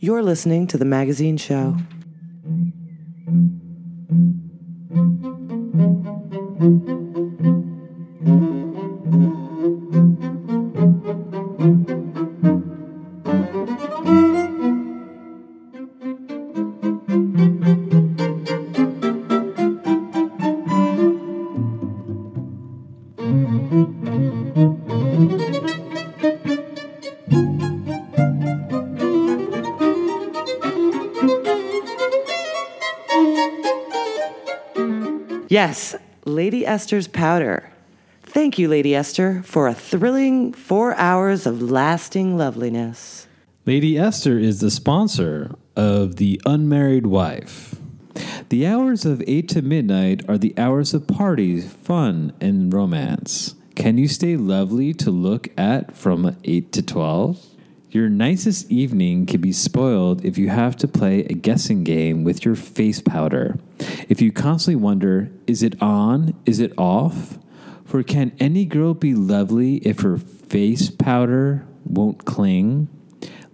You're listening to The Magazine Show. Yes, Lady Esther's powder. Thank you, Lady Esther, for a thrilling four hours of lasting loveliness. Lady Esther is the sponsor of The Unmarried Wife. The hours of 8 to midnight are the hours of parties, fun, and romance. Can you stay lovely to look at from 8 to 12? Your nicest evening can be spoiled if you have to play a guessing game with your face powder. If you constantly wonder, is it on? Is it off? For can any girl be lovely if her face powder won't cling?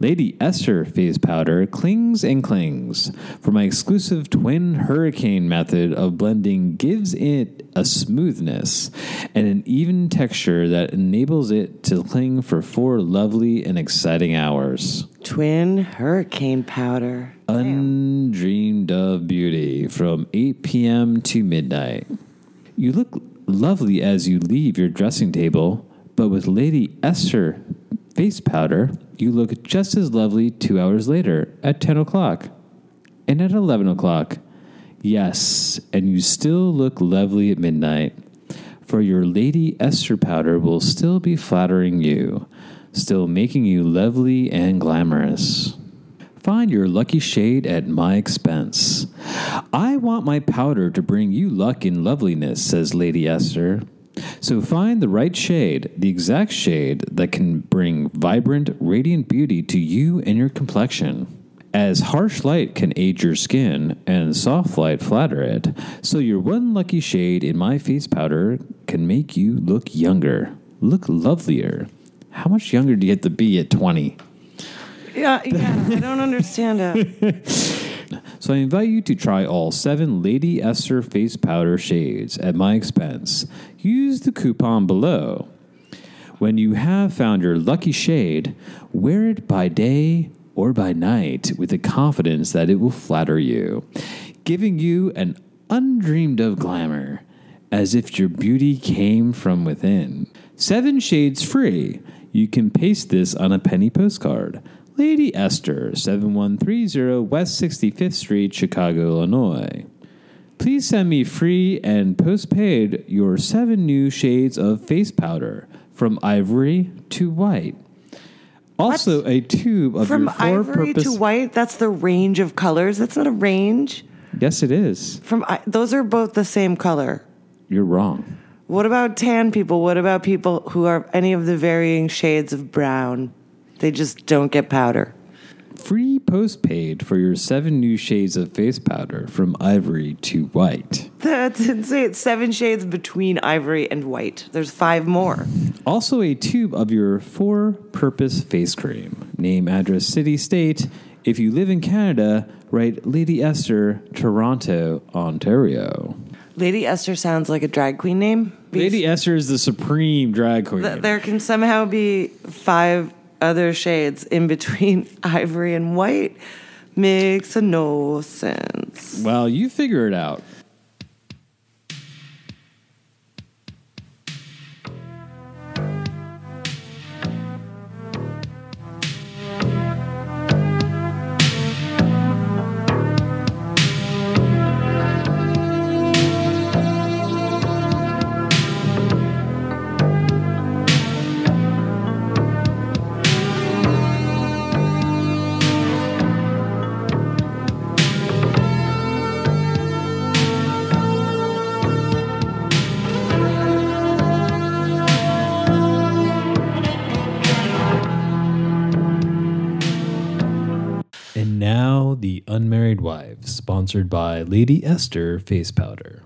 Lady Esther face powder clings and clings. For my exclusive twin hurricane method of blending gives it a smoothness and an even texture that enables it to cling for four lovely and exciting hours. Twin hurricane powder. Undreamed of beauty from 8 p.m. to midnight. You look lovely as you leave your dressing table, but with Lady Esther face powder, you look just as lovely two hours later at 10 o'clock and at 11 o'clock. Yes, and you still look lovely at midnight, for your Lady Esther powder will still be flattering you, still making you lovely and glamorous. Find your lucky shade at my expense. I want my powder to bring you luck and loveliness, says Lady Esther. So find the right shade, the exact shade that can bring vibrant, radiant beauty to you and your complexion. As harsh light can age your skin and soft light flatter it, so your one lucky shade in my face powder can make you look younger, look lovelier. How much younger do you have to be at 20? Yeah, yeah, I don't understand it. So I invite you to try all seven Lady Esther face powder shades at my expense. Use the coupon below. When you have found your lucky shade, wear it by day or by night with the confidence that it will flatter you, giving you an undreamed of glamour, as if your beauty came from within. Seven shades free. You can paste this on a penny postcard. Lady Esther, 7130 West 65th Street, Chicago, Illinois. Please send me free and postpaid your seven new shades of face powder from ivory to white. Also, a tube of From ivory four-purpose. to white, that's the range of colors. That's not a range. Yes, it is. From I- those are both the same color. You're wrong. What about tan people? What about people who are any of the varying shades of brown? They just don't get powder. Free postpaid for your seven new shades of face powder from ivory to white. That's insane. It's seven shades between ivory and white. There's five more. Also, a tube of your four purpose face cream. Name, address, city, state. If you live in Canada, write Lady Esther, Toronto, Ontario. Lady Esther sounds like a drag queen name. Lady Esther is the supreme drag queen. Th- there can somehow be five other shades in between ivory and white. Makes no sense. well, you figure it out. sponsored by Lady Esther Face Powder.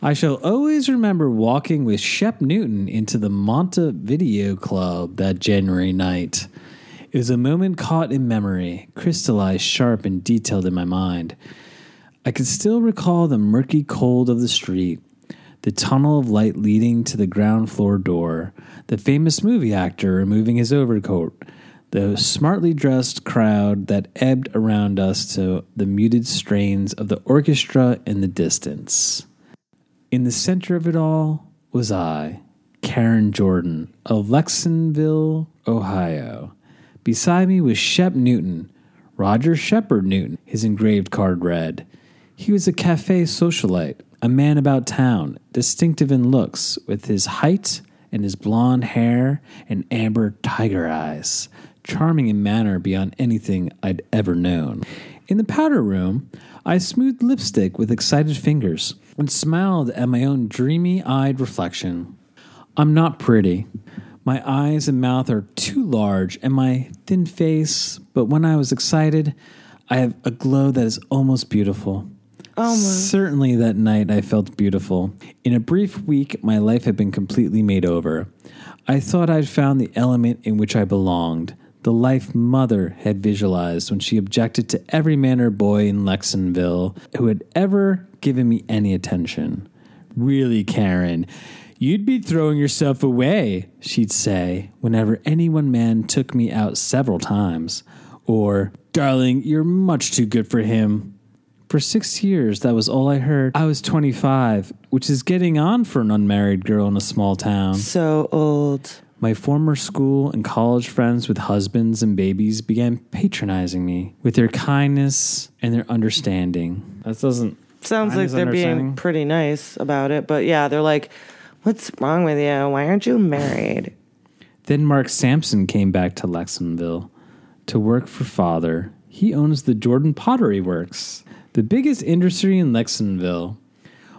I shall always remember walking with Shep Newton into the Montevideo Club that January night. It was a moment caught in memory, crystallized sharp and detailed in my mind. I could still recall the murky cold of the street, the tunnel of light leading to the ground floor door, the famous movie actor removing his overcoat, the smartly dressed crowd that ebbed around us to the muted strains of the orchestra in the distance. In the center of it all was I, Karen Jordan of Lexingville, Ohio. Beside me was Shep Newton, Roger Shepard Newton, his engraved card read. He was a cafe socialite, a man about town, distinctive in looks, with his height and his blond hair and amber tiger eyes, charming in manner beyond anything I'd ever known. In the powder room, I smoothed lipstick with excited fingers and smiled at my own dreamy eyed reflection. I'm not pretty. My eyes and mouth are too large, and my thin face, but when I was excited, I have a glow that is almost beautiful. Almost. Certainly that night I felt beautiful. In a brief week, my life had been completely made over. I thought I'd found the element in which I belonged, the life mother had visualized when she objected to every man or boy in Lexingville who had ever given me any attention. Really, Karen, you'd be throwing yourself away, she'd say whenever any one man took me out several times. Or, darling, you're much too good for him. For six years, that was all I heard. I was 25, which is getting on for an unmarried girl in a small town. So old. My former school and college friends with husbands and babies began patronizing me with their kindness and their understanding. That doesn't. Sounds like they're being pretty nice about it, but yeah, they're like, "What's wrong with you? Why aren't you married?" Then Mark Sampson came back to Lexingville to work for father. He owns the Jordan Pottery Works, the biggest industry in Lexingville.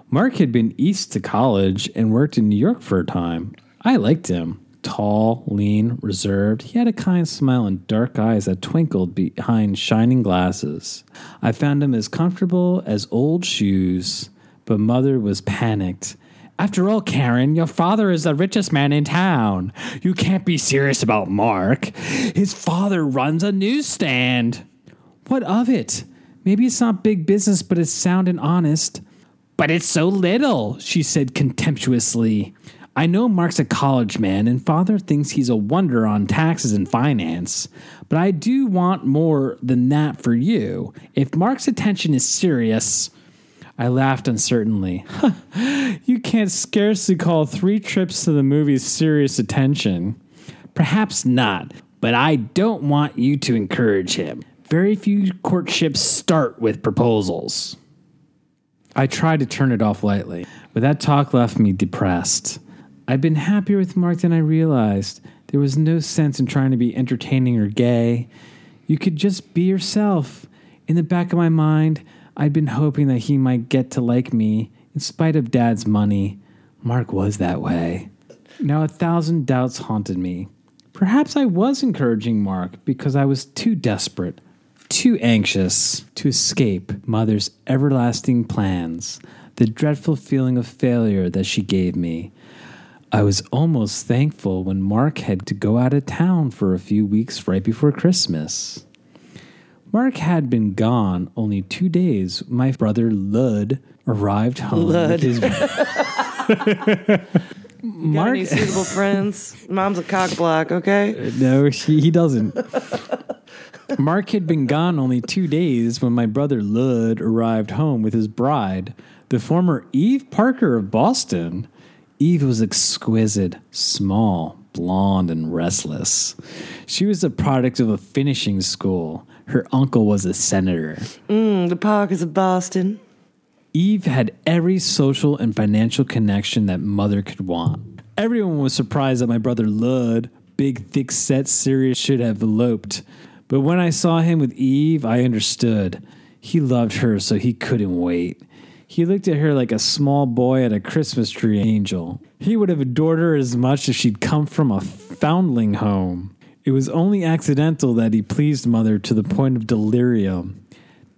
Mark had been east to college and worked in New York for a time. I liked him. Tall, lean, reserved, he had a kind smile and dark eyes that twinkled behind shining glasses. I found him as comfortable as old shoes, but mother was panicked. After all, Karen, your father is the richest man in town. You can't be serious about Mark. His father runs a newsstand. What of it? Maybe it's not big business, but it's sound and honest. But it's so little, she said contemptuously. I know Mark's a college man, and father thinks he's a wonder on taxes and finance. But I do want more than that for you. If Mark's attention is serious, I laughed uncertainly. you can't scarcely call three trips to the movies serious attention. Perhaps not, but I don't want you to encourage him. Very few courtships start with proposals. I tried to turn it off lightly, but that talk left me depressed. I'd been happier with Mark than I realized. There was no sense in trying to be entertaining or gay. You could just be yourself. In the back of my mind, I'd been hoping that he might get to like me in spite of dad's money. Mark was that way. Now a thousand doubts haunted me. Perhaps I was encouraging Mark because I was too desperate, too anxious to escape mother's everlasting plans, the dreadful feeling of failure that she gave me. I was almost thankful when Mark had to go out of town for a few weeks right before Christmas. Mark had been gone only two days. My brother Lud arrived home. Lud. With his Got Mark, any suitable friends? Mom's a cock block, okay? no, he, he doesn't. Mark had been gone only two days when my brother Lud arrived home with his bride, the former Eve Parker of Boston. Eve was exquisite, small, blonde, and restless. She was the product of a finishing school. Her uncle was a senator. Mm, the Parkers of Boston. Eve had every social and financial connection that mother could want. Everyone was surprised that my brother Lud, big, thick set, serious, should have eloped. But when I saw him with Eve, I understood. He loved her, so he couldn't wait. He looked at her like a small boy at a Christmas tree angel. He would have adored her as much if she'd come from a foundling home. It was only accidental that he pleased mother to the point of delirium.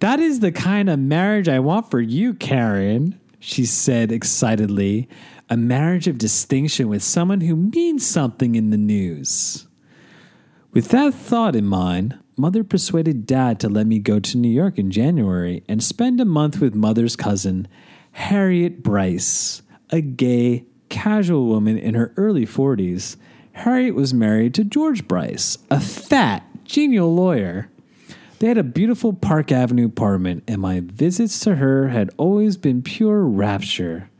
That is the kind of marriage I want for you, Karen. she said excitedly. A marriage of distinction with someone who means something in the news. With that thought in mind, Mother persuaded Dad to let me go to New York in January and spend a month with Mother's cousin, Harriet Bryce, a gay, casual woman in her early 40s. Harriet was married to George Bryce, a fat, genial lawyer. They had a beautiful Park Avenue apartment, and my visits to her had always been pure rapture.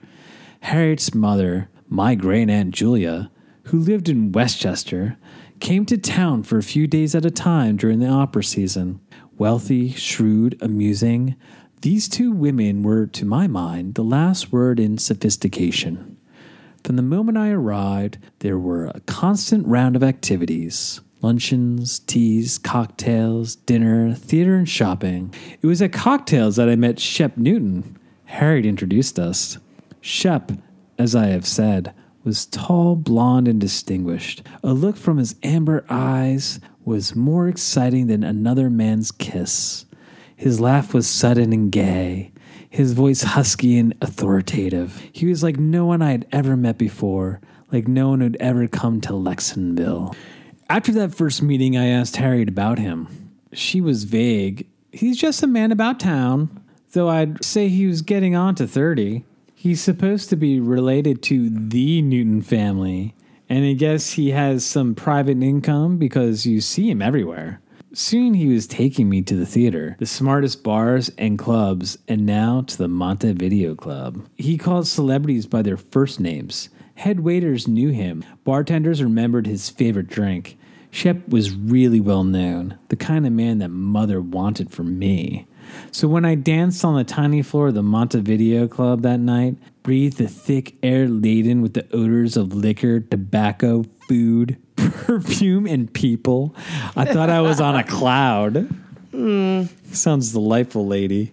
Harriet's mother, my great aunt Julia, who lived in Westchester, came to town for a few days at a time during the opera season. Wealthy, shrewd, amusing, these two women were, to my mind, the last word in sophistication. From the moment I arrived, there were a constant round of activities luncheons, teas, cocktails, dinner, theater, and shopping. It was at cocktails that I met Shep Newton. Harriet introduced us. Shep, as I have said, was tall, blond, and distinguished. A look from his amber eyes was more exciting than another man's kiss. His laugh was sudden and gay, his voice husky and authoritative. He was like no one I had ever met before, like no one who'd ever come to Lexingville. After that first meeting, I asked Harriet about him. She was vague. He's just a man about town, though I'd say he was getting on to 30. He's supposed to be related to the Newton family, and I guess he has some private income because you see him everywhere. Soon he was taking me to the theater, the smartest bars and clubs, and now to the Montevideo Club. He called celebrities by their first names. Head waiters knew him, bartenders remembered his favorite drink. Shep was really well known, the kind of man that mother wanted for me. So when I danced on the tiny floor of the Montevideo Club that night, breathed the thick air laden with the odors of liquor, tobacco, food, perfume, and people, I thought I was on a cloud. Hmm. Sounds delightful, lady.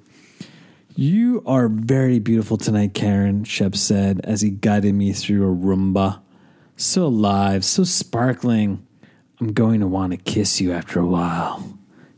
You are very beautiful tonight, Karen, Shep said as he guided me through a rumba. So alive, so sparkling. I'm going to want to kiss you after a while.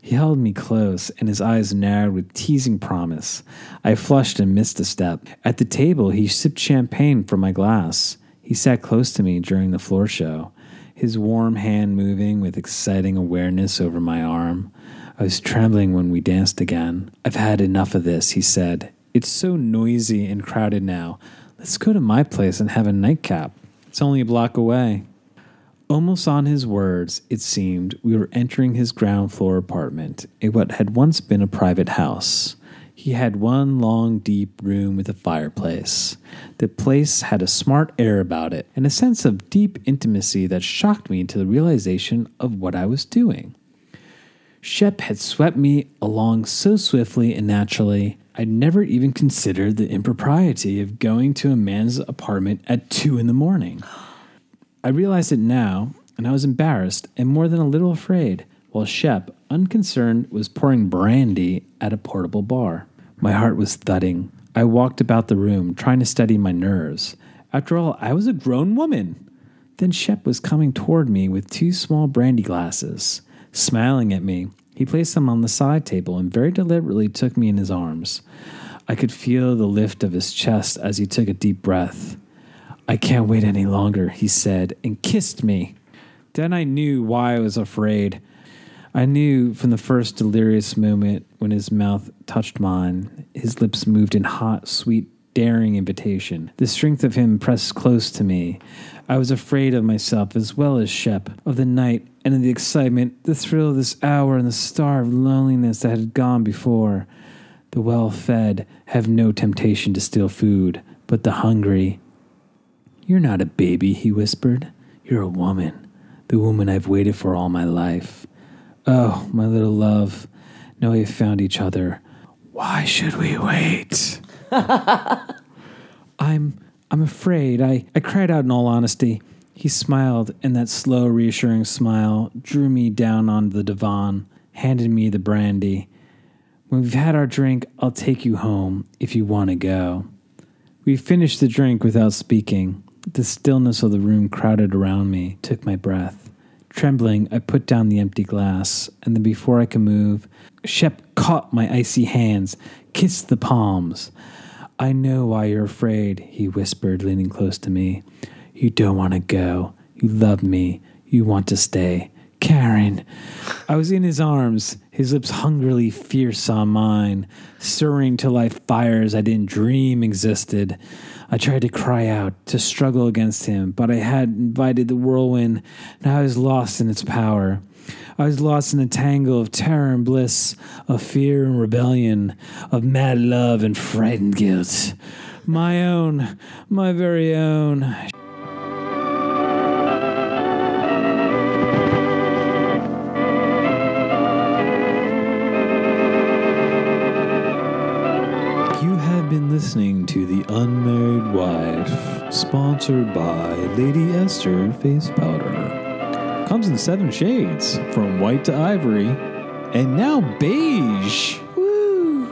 He held me close, and his eyes narrowed with teasing promise. I flushed and missed a step. At the table, he sipped champagne from my glass. He sat close to me during the floor show, his warm hand moving with exciting awareness over my arm. I was trembling when we danced again. I've had enough of this, he said. It's so noisy and crowded now. Let's go to my place and have a nightcap. It's only a block away. Almost on his words, it seemed, we were entering his ground floor apartment in what had once been a private house. He had one long, deep room with a fireplace. The place had a smart air about it and a sense of deep intimacy that shocked me to the realization of what I was doing. Shep had swept me along so swiftly and naturally, I'd never even considered the impropriety of going to a man's apartment at two in the morning. I realized it now, and I was embarrassed and more than a little afraid, while Shep, unconcerned, was pouring brandy at a portable bar. My heart was thudding. I walked about the room, trying to steady my nerves. After all, I was a grown woman. Then Shep was coming toward me with two small brandy glasses. Smiling at me, he placed them on the side table and very deliberately took me in his arms. I could feel the lift of his chest as he took a deep breath. I can't wait any longer, he said, and kissed me. Then I knew why I was afraid. I knew from the first delirious moment when his mouth touched mine, his lips moved in hot, sweet, daring invitation. The strength of him pressed close to me. I was afraid of myself as well as Shep, of the night and of the excitement, the thrill of this hour, and the starved loneliness that had gone before. The well fed have no temptation to steal food, but the hungry you're not a baby, he whispered. You're a woman, the woman I've waited for all my life. Oh, my little love, now we have found each other. Why should we wait? I'm I'm afraid. I, I cried out in all honesty. He smiled, and that slow, reassuring smile drew me down on the divan, handed me the brandy. When we've had our drink, I'll take you home if you want to go. We finished the drink without speaking. The stillness of the room crowded around me took my breath. Trembling, I put down the empty glass, and then before I could move, Shep caught my icy hands, kissed the palms. I know why you're afraid, he whispered, leaning close to me. You don't want to go. You love me. You want to stay. Karen. I was in his arms, his lips hungrily fierce on mine, stirring to life fires I didn't dream existed. I tried to cry out, to struggle against him, but I had invited the whirlwind, and I was lost in its power. I was lost in a tangle of terror and bliss, of fear and rebellion, of mad love and frightened guilt. My own, my very own. Sponsored by Lady Esther Face Powder. Comes in seven shades, from white to ivory, and now beige. Woo!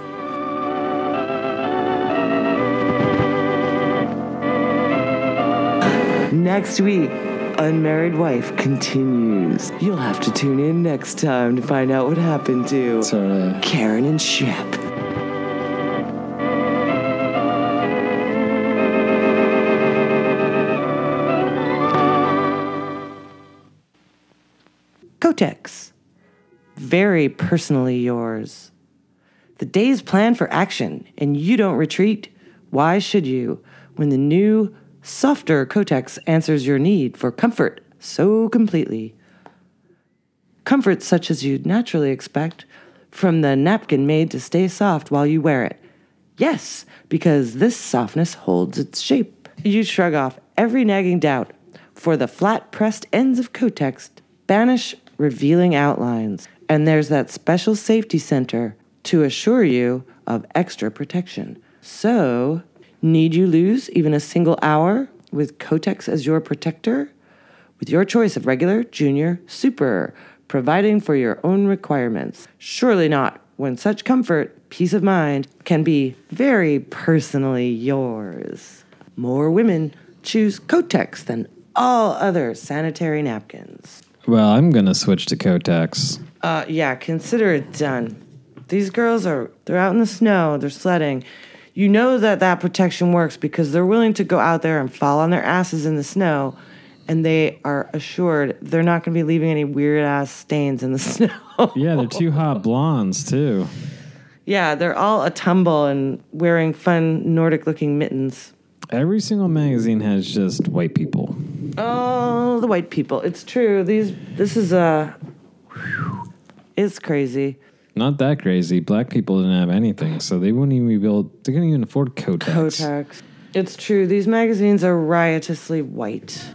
Next week, Unmarried Wife continues. You'll have to tune in next time to find out what happened to. Karen and Shep. Kotex. Very personally yours. The day's planned for action, and you don't retreat. Why should you? When the new, softer Kotex answers your need for comfort so completely. Comfort such as you'd naturally expect from the napkin made to stay soft while you wear it. Yes, because this softness holds its shape. You shrug off every nagging doubt, for the flat pressed ends of Kotex banish revealing outlines, and there's that special safety center to assure you of extra protection. So, need you lose even a single hour with Kotex as your protector? With your choice of regular, junior, super, providing for your own requirements. Surely not when such comfort, peace of mind, can be very personally yours. More women choose Kotex than all other sanitary napkins. Well, I'm going to switch to Kotex. Uh, yeah, consider it done. These girls are, they're out in the snow, they're sledding. You know that that protection works because they're willing to go out there and fall on their asses in the snow, and they are assured they're not going to be leaving any weird ass stains in the snow. Yeah, they're two hot blondes, too. yeah, they're all a tumble and wearing fun Nordic looking mittens. Every single magazine has just white people. Oh, the white people. It's true. These, this is uh, a, it's crazy. Not that crazy. Black people didn't have anything, so they wouldn't even be able. They couldn't even afford Kotex. Kotex. It's true. These magazines are riotously white.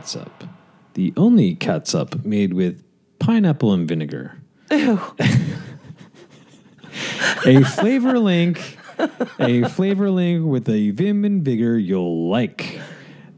Catsup, the only catsup made with pineapple and vinegar. Ew. A flavor link, a flavor link with a vim and vigor you'll like.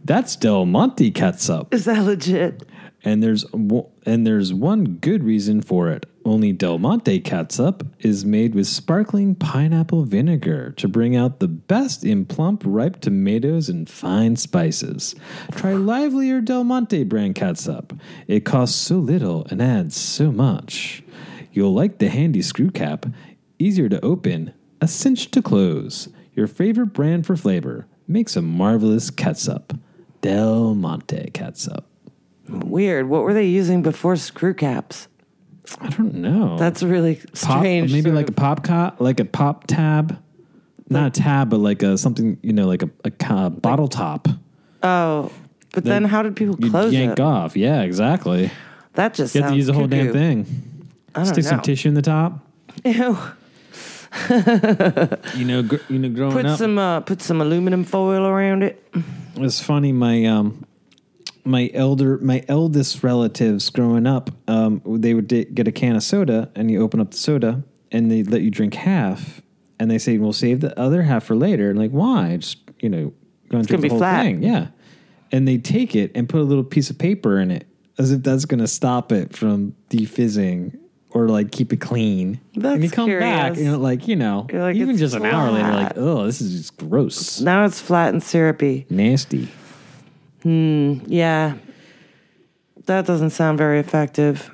That's Del Monte catsup, Is that legit? And there's and there's one good reason for it. Only Del Monte catsup is made with sparkling pineapple vinegar to bring out the best in plump, ripe tomatoes and fine spices. Try livelier Del Monte brand catsup. It costs so little and adds so much. You'll like the handy screw cap, easier to open, a cinch to close. Your favorite brand for flavor makes a marvelous catsup. Del Monte catsup. Weird. What were they using before screw caps? I don't know. That's really pop, strange. maybe sort like a of- pop co- like a pop tab, not a tab, but like a something you know, like a, a ca- bottle top. oh, but then, how did people You close yank it? off. Yeah, exactly. That just You have to use the whole damn cuckoo. thing. I don't Stick some tissue in the top. Ew. You know, gr- you know, growing Put up, some uh, put some aluminum foil around it. it's funny. My um, my elder, my eldest relatives growing up, um, they would di- get a can of soda, and you open up the soda, and they let you drink half, and they say, "We'll save the other half for later." And like, why? Just you know, going through gonna the be whole flat. thing, yeah. And they take it and put a little piece of paper in it, as if that's going to stop it from defizzing or like keep it clean. That's and you come back, curious. and you're like, you know, like, even just an hour later, like, oh, this is just gross, Now it's flat and syrupy. nasty. Hmm, yeah. That doesn't sound very effective.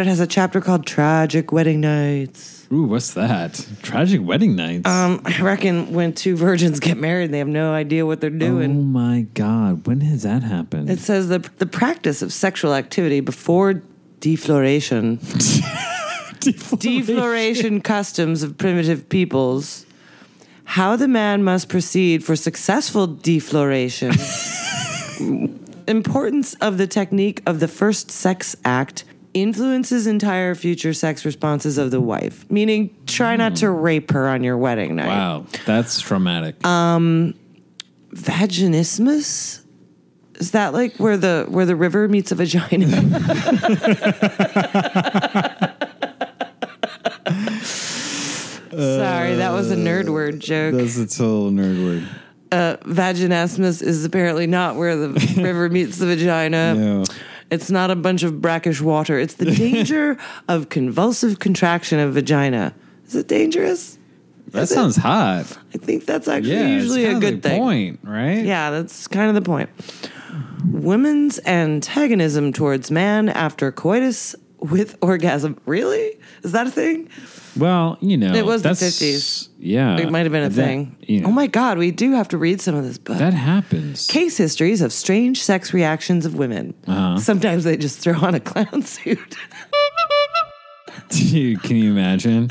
It has a chapter called Tragic Wedding Nights. Ooh, what's that? Tragic wedding nights. Um, I reckon when two virgins get married, they have no idea what they're doing. oh my god, when has that happened? It says the the practice of sexual activity before defloration, defloration customs of primitive peoples, how the man must proceed for successful defloration, importance of the technique of the first sex act. Influences entire future sex responses of the wife, meaning try not to hmm. rape her on your wedding night. Wow, that's traumatic. Um, vaginismus? Is that like where the where the river meets a vagina? Sorry, that was a nerd uh, word joke. that's a total nerd word. Uh, vaginismus is apparently not where the river meets the vagina. No. It's not a bunch of brackish water. It's the danger of convulsive contraction of vagina. Is it dangerous? That sounds hot. I think that's actually Yeah, usually it's a kinda good the thing. Point, right? Yeah, that's kind of the point. Women's antagonism towards man after coitus with orgasm. Really? Is that a thing? Well, you know, It was the 50s. Yeah, It might have been a that- thing. you know, Oh my God, we do have to read some of this book. that happens. Case histories of strange sex reactions of women. Uh-huh. Sometimes they just throw on a clown suit. Dude, can you imagine?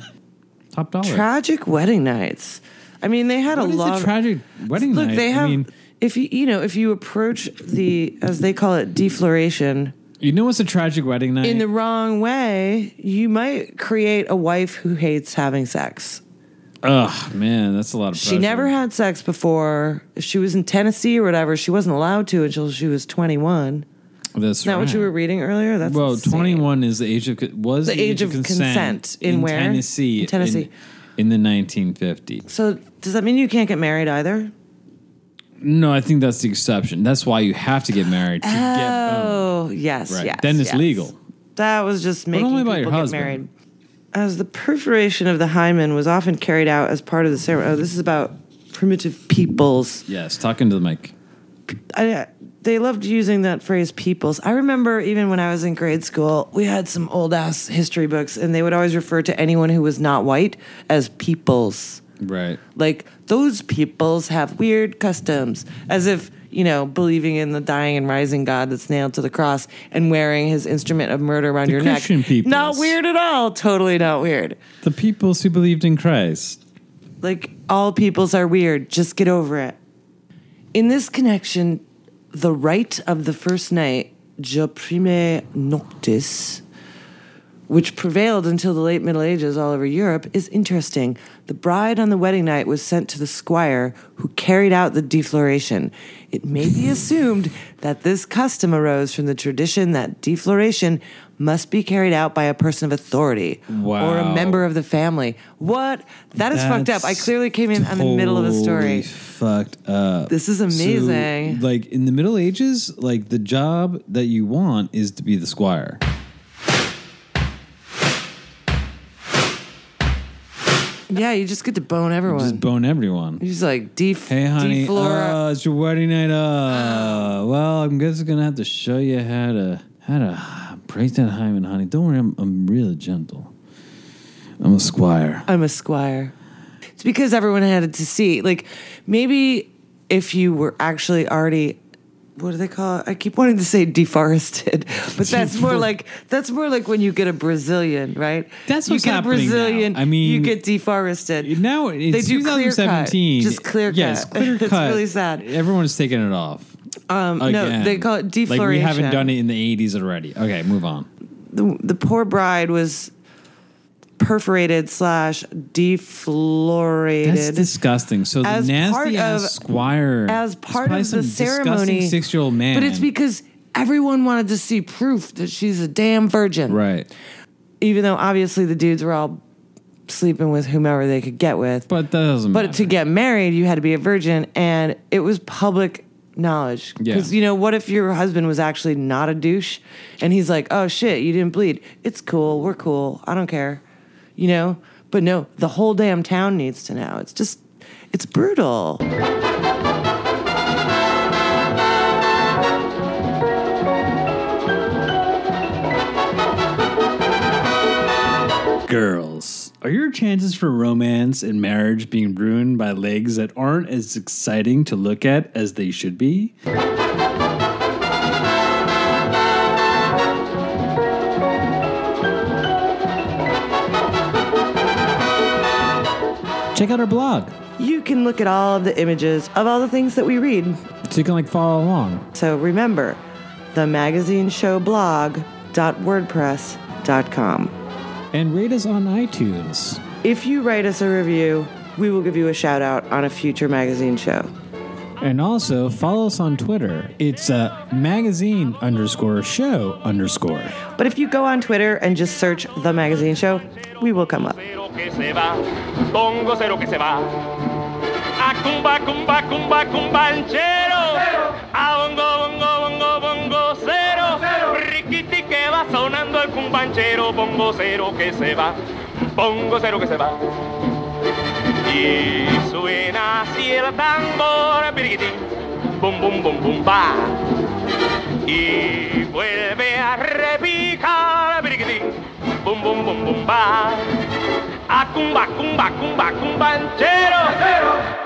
Top dollar. Tragic wedding nights. I mean, they had what a is lot. a tragic wedding Look, night? they have. I mean, if you you know if you approach the as they call it defloration you know what's a tragic wedding night? in the wrong way, you might create a wife who hates having sex. Oh man, that's a lot of. She never had sex before. If she was in Tennessee or whatever, she wasn't allowed to until she was 21. That's Is that what you were reading earlier? That's Well, insane. 21 is the age of was The age of consent in where? Tennessee. In Tennessee. in, in the 1950s. So does that mean you can't get married either? No, I think that's the exception. That's why you have to get married to get Oh, yes, Right. yes. Then it's yes. legal. That was just making only people about your get husband. married. As the perforation of the hymen was often carried out as part of the ceremony. Oh, this is about primitive peoples. Yes, talking to the mic. I, uh, they loved using that phrase peoples. I remember even when I was in grade school, we had some old ass history books, and they would always refer to anyone who was not white as peoples. Right. Like, those peoples have weird customs, as if, you know, believing in the dying and rising God that's nailed to the cross and wearing his instrument of murder around The your Christian neck. peoples. Not weird at all. Totally not weird. The peoples who believed in Christ. Like, all peoples are weird. Just get over it. In this connection, the rite of the first night, jus primae noctis, which prevailed until the late Middle Ages all over Europe, is interesting. The bride on the wedding night was sent to the squire who carried out the defloration. It may be assumed that this custom arose from the tradition that defloration must be carried out by a person of authority or a member of the family. What? That is fucked up. I clearly came in on the middle of a story. Fucked up. This is amazing. So, like in the Middle Ages, like the job that you want is to be the squire. Yeah, you just get to bone everyone. Just bone everyone. He's like def- Hey, honey. deflora. Uh, it's your wedding night. Uh, well, I'm just gonna have to show you how to how to break that hymen, honey. Don't worry, I'm I'm really gentle. I'm a squire. I'm a squire. It's because everyone had to see. Like maybe if you were actually already what do they call it? I keep wanting to say deforested, but that's more like that's more like when you get a Brazilian, right? That's what you what's get a happening now. Brazilian. I mean- you get deforested. Now it's do clear cut. 2017. Just clear Yes, cut. clear It's really sad. Everyone's taking it off. Um, no, they call it Like we haven't done it in the 80s already. Okay, move on. the, the poor bride was perforated slash deflorated. That's disgusting. So the As part nasty ass of- squire as part of the ceremony. six year old man. But it's because everyone wanted to see proof that she's a damn virgin. right. Even though obviously the dudes were all sleeping with whomever they could get with. But that doesn't But matter. to get married, you had to be a virgin, and it was public knowledge. Yeah. Because, you know, what if your husband was actually not a douche and he's like, oh shit, you didn't bleed. It's cool. We're cool. I don't care. You know? But no, the whole damn town needs to know. It's just, it's brutal. Girls, are your chances for romance and marriage being ruined by legs that aren't as exciting to look at as they should be? Check out our blog You can look at all of the images of all the things that we read. so you can like follow along. So remember, the magazine show blog.wordpress.com. And rate us on iTunes. If you write us a review, we will give you a shout out on a future magazine show. And also follow us on Twitter. It's uh, magazine underscore show underscore. But if you go on Twitter and just search the magazine show, we will come up. cero que se va, bongo cero que se va. A cumba, cumba, cumba, cumbanchero. A bongo, bongo, bongo, bongo cero. Riquiti que va sonando el cumbanchero, bongo cero que se va, Y suena así el tambor, piriquitín, bum, bum, bum, bum, va. Y vuelve a repicar, piriquitín, bum, bum, bum, bum, va. A cumba, cumba, cumba, cumbanchero.